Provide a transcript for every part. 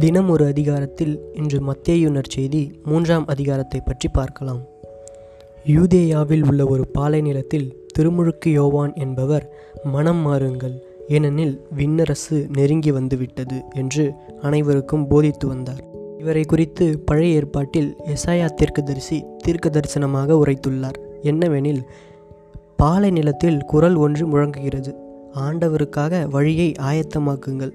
தினம் ஒரு அதிகாரத்தில் இன்று மத்தேயுனர் செய்தி மூன்றாம் அதிகாரத்தை பற்றி பார்க்கலாம். யூதேயாவில் உள்ள ஒரு பாலை நிலத்தில் திருமுழுக்கு யோவான் என்பவர் மனம் மாறுங்கள் ஏனெனில் விண்ணரசு நெருங்கி வந்துவிட்டது என்று அனைவருக்கும் போதித்து வந்தார். இவரை குறித்து பழைய ஏற்பாட்டில் எசாயா தீர்க்கதரிசி தீர்க்க தரிசனமாக உரைத்துள்ளார். என்னவெனில் பாலை நிலத்தில் குரல் ஒன்று முழங்குகிறது. ஆண்டவருக்காக வழியை ஆயத்தமாக்குங்கள்.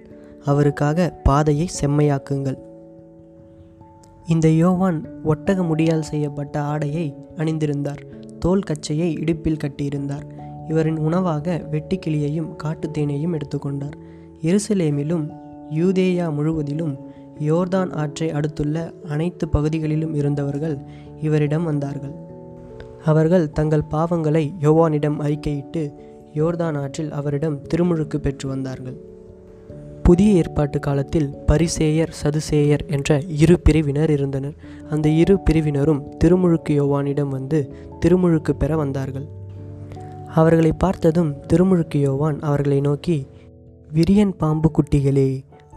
அவருக்காக பாதையை செம்மையாக்குங்கள். இந்த யோவான் ஒட்டக முடியால் செய்யப்பட்ட ஆடையை அணிந்திருந்தார். தோல் கச்சையை இடுப்பில் கட்டியிருந்தார். இவரின் உணவாக வெட்டுக்கிளியையும் காட்டுத்தேனையும் எடுத்துக்கொண்டார் எருசலேமிலும் யூதேயா முழுவதிலும் யோர்தான் ஆற்றை அடுத்துள்ள அனைத்து பகுதிகளிலும் இருந்தவர்கள் இவரிடம் வந்தார்கள். அவர்கள் தங்கள் பாவங்களை யோவானிடம் அறிக்கையிட்டு யோர்தான் ஆற்றில் அவரிடம் திருமுழுக்கு பெற்று வந்தார்கள். புதிய ஏற்பாட்டு காலத்தில் பரிசேயர் சதுசேயர் என்ற இரு பிரிவினர் இருந்தனர். அந்த இரு பிரிவினரும் திருமுழுக்கு யோவானிடம் வந்து திருமுழுக்கு பெற வந்தார்கள். அவர்களை பார்த்ததும் திருமுழுக்கு யோவான் அவர்களை நோக்கி விரியன் பாம்பு குட்டிகளே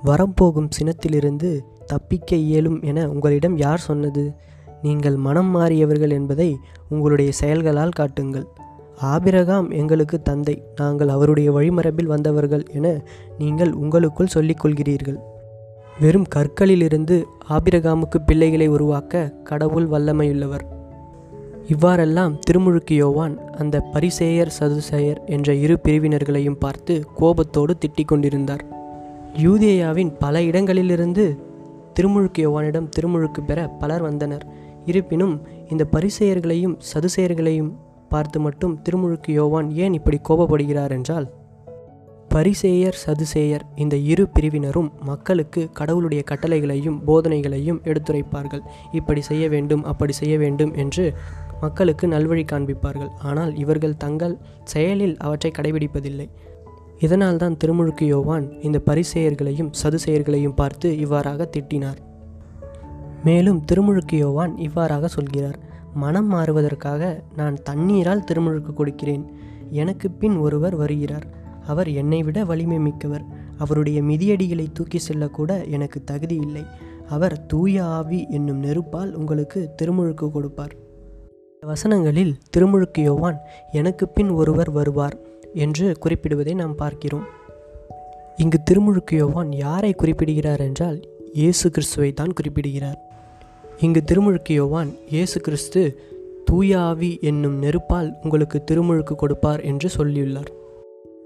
வரப்போகும் சினத்திலிருந்து தப்பிக்க இயலும் என உங்களிடம் யார் சொன்னது? நீங்கள் மனம் மாறியவர்கள் என்பதை உங்களுடைய செயல்களால் காட்டுங்கள். ஆபிரகாம் எங்களுக்கு தந்தை நாங்கள் அவருடைய வழிமரபில் வந்தவர்கள் என நீங்கள் உங்களுக்குள் சொல்லிக் கொள்கிறீர்கள் வெறும் கற்களிலிருந்து ஆபிரகாமுக்கு பிள்ளைகளை உருவாக்க கடவுள் வல்லமையுள்ளவர். இவ்வாறெல்லாம் திருமுழுக்கு யோவான் அந்த பரிசேயர் சதுசேயர் என்ற இரு பிரிவினர்களையும் பார்த்து கோபத்தோடு திட்டிக் கொண்டிருந்தார் யூதேயாவின் பல இடங்களிலிருந்து திருமுழுக்கு யோவானிடம் திருமுழுக்கு பெற பலர் வந்தனர். இருப்பினும் இந்த பரிசெயர்களையும் சதுசேயர்களையும் பார்த்து மட்டும் திருமுழுக்கு யோவான் ஏன் இப்படி கோபப்படுகிறார் என்றால் பரிசேயர் சதுசேயர் இந்த இரு பிரிவினரும் மக்களுக்கு கடவுளுடைய கட்டளைகளையும் போதனைகளையும் எடுத்துரைப்பார்கள். இப்படி செய்ய வேண்டும் அப்படி செய்ய வேண்டும் என்று மக்களுக்கு நல்வழி காண்பிப்பார்கள். ஆனால் இவர்கள் தங்கள் செயலில் அவற்றை கடைபிடிப்பதில்லை. இதனால்தான் திருமுழுக்கு யோவான் இந்த பரிசெயர்களையும் சதுசெயர்களையும் பார்த்து இவ்வாறாக திட்டினார். மேலும் திருமுழுக்கு யோவான் இவ்வாறாக சொல்கிறார். மனம் மாறுவதற்காக நான் தண்ணீரால் திருமுழுக்கு கொடுக்கிறேன். எனக்கு பின் ஒருவர் வருகிறார். அவர் என்னை விட வலிமை மிக்கவர். அவருடைய மிதியடிகளை தூக்கி செல்லக்கூட எனக்கு தகுதி இல்லை. அவர் தூய ஆவி என்னும் நெருப்பால் உங்களுக்கு திருமுழுக்கு கொடுப்பார். வசனங்களில் திருமுழுக்கு யோவான் எனக்கு பின் ஒருவர் வருவார் என்று குறிப்பிடுவதை நாம் பார்க்கிறோம். இங்கு திருமுழுக்கு யோவான் யாரை குறிப்பிடுகிறார் என்றால் இயேசு கிறிஸ்துவை தான் குறிப்பிடுகிறார். இங்கு திருமுழுக்கு யோவான் இயேசு கிறிஸ்து தூயாவி என்னும் நெருப்பால் உங்களுக்கு திருமுழுக்கு கொடுப்பார் என்று சொல்லியுள்ளார்.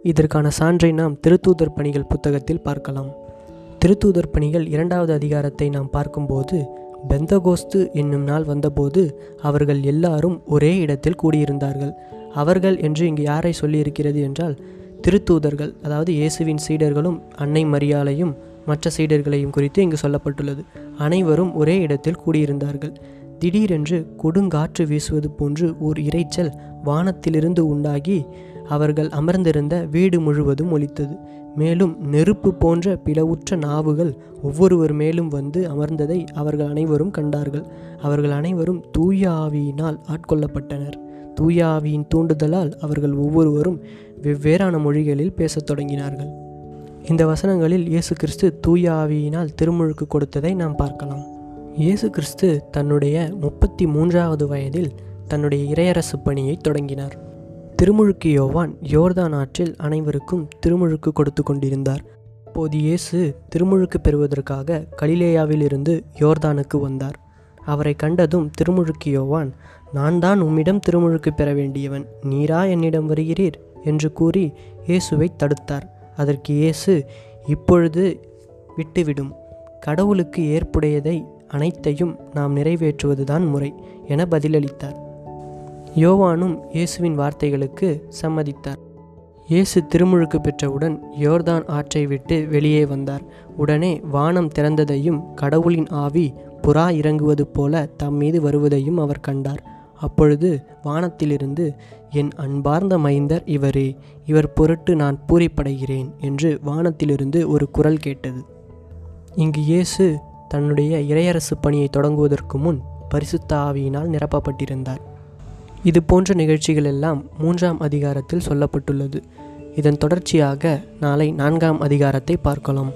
இதற்கான சான்றை நாம் திருத்தூதர் பணிகள் புத்தகத்தில் பார்க்கலாம். திருத்தூதர் பணிகள் இரண்டாவது அதிகாரத்தை நாம் பார்க்கும்போது பெந்தகோஸ்து என்னும் நாள் வந்தபோது அவர்கள் எல்லாரும் ஒரே இடத்தில் கூடியிருந்தார்கள். அவர்கள் என்று இங்கு யாரை சொல்லியிருக்கிறது என்றால் திருத்தூதர்கள் அதாவது இயேசுவின் சீடர்களும் அன்னை மரியாளையும் மற்ற சீடர்களையும் குறித்து இங்கு சொல்லப்பட்டுள்ளது. அனைவரும் ஒரே இடத்தில் கூடியிருந்தார்கள். திடீரென்று கொடுங்காற்று வீசுவது போன்று ஓர் இரைச்சல் வானத்திலிருந்து உண்டாகி அவர்கள் அமர்ந்திருந்த வீடு முழுவதும் ஒலித்தது. மேலும் நெருப்பு போன்ற பிளவுற்ற நாவுகள் ஒவ்வொருவர் மேலும் வந்து அமர்ந்ததை அவர்கள் அனைவரும் கண்டார்கள். அவர்கள் அனைவரும் தூய ஆவியினால் ஆட்கொள்ளப்பட்டனர். தூய ஆவியின் தூண்டுதலால் அவர்கள் ஒவ்வொருவரும் வெவ்வேறான மொழிகளில் பேசத் தொடங்கினார்கள். இந்த வசனங்களில் இயேசு கிறிஸ்து தூய ஆவியினால் திருமுழுக்கு கொடுத்ததை நாம் பார்க்கலாம். இயேசு கிறிஸ்து தன்னுடைய முப்பத்தி மூன்றாவது வயதில் தன்னுடைய இறையரசு பணியை தொடங்கினார். திருமுழுக்கு யோவான் யோர்தான் ஆற்றில் அனைவருக்கும் திருமுழுக்கு கொடுத்து கொண்டிருந்தார். அப்போது இயேசு திருமுழுக்கு பெறுவதற்காக கலிலேயாவிலிருந்து யோர்தானுக்கு வந்தார். அவரை கண்டதும் திருமுழுக்கு யோவான் நான் தான் உம்மிடம் திருமுழுக்கு பெற வேண்டியவன். நீரா என்னிடம் வருகிறீர்? என்று கூறி இயேசுவை தடுத்தார். அதற்கு இயேசு இப்பொழுது விட்டுவிடும். கடவுளுக்கு ஏற்புடையதை அனைத்தையும் நாம் நிறைவேற்றுவதுதான் முறை என பதிலளித்தார். யோவானும் இயேசுவின் வார்த்தைகளுக்கு சம்மதித்தார். இயேசு திருமுழுக்கு பெற்றவுடன் யோர்தான் ஆற்றை விட்டு வெளியே வந்தார். உடனே வானம் திறந்ததையும் கடவுளின் ஆவி புறா இறங்குவது போல தம் மீது வருவதையும் அவர் கண்டார். அப்பொழுது வானத்திலிருந்து என் அன்பார்ந்த மைந்தர் இவரே இவர் பொருட்டு நான் பூரிப்படைகிறேன் என்று வானத்திலிருந்து ஒரு குரல் கேட்டது. இங்கு இயேசு தன்னுடைய இறையரசு பணியை தொடங்குவதற்கு முன் பரிசுத்த ஆவியினால் நிரப்பப்பட்டிருந்தார். இது போன்ற நிகழ்ச்சிகள் எல்லாம் மூன்றாம் அதிகாரத்தில் சொல்லப்பட்டுள்ளது. இதன் தொடர்ச்சியாக நாளை நான்காம் அதிகாரத்தை பார்க்கலாம்.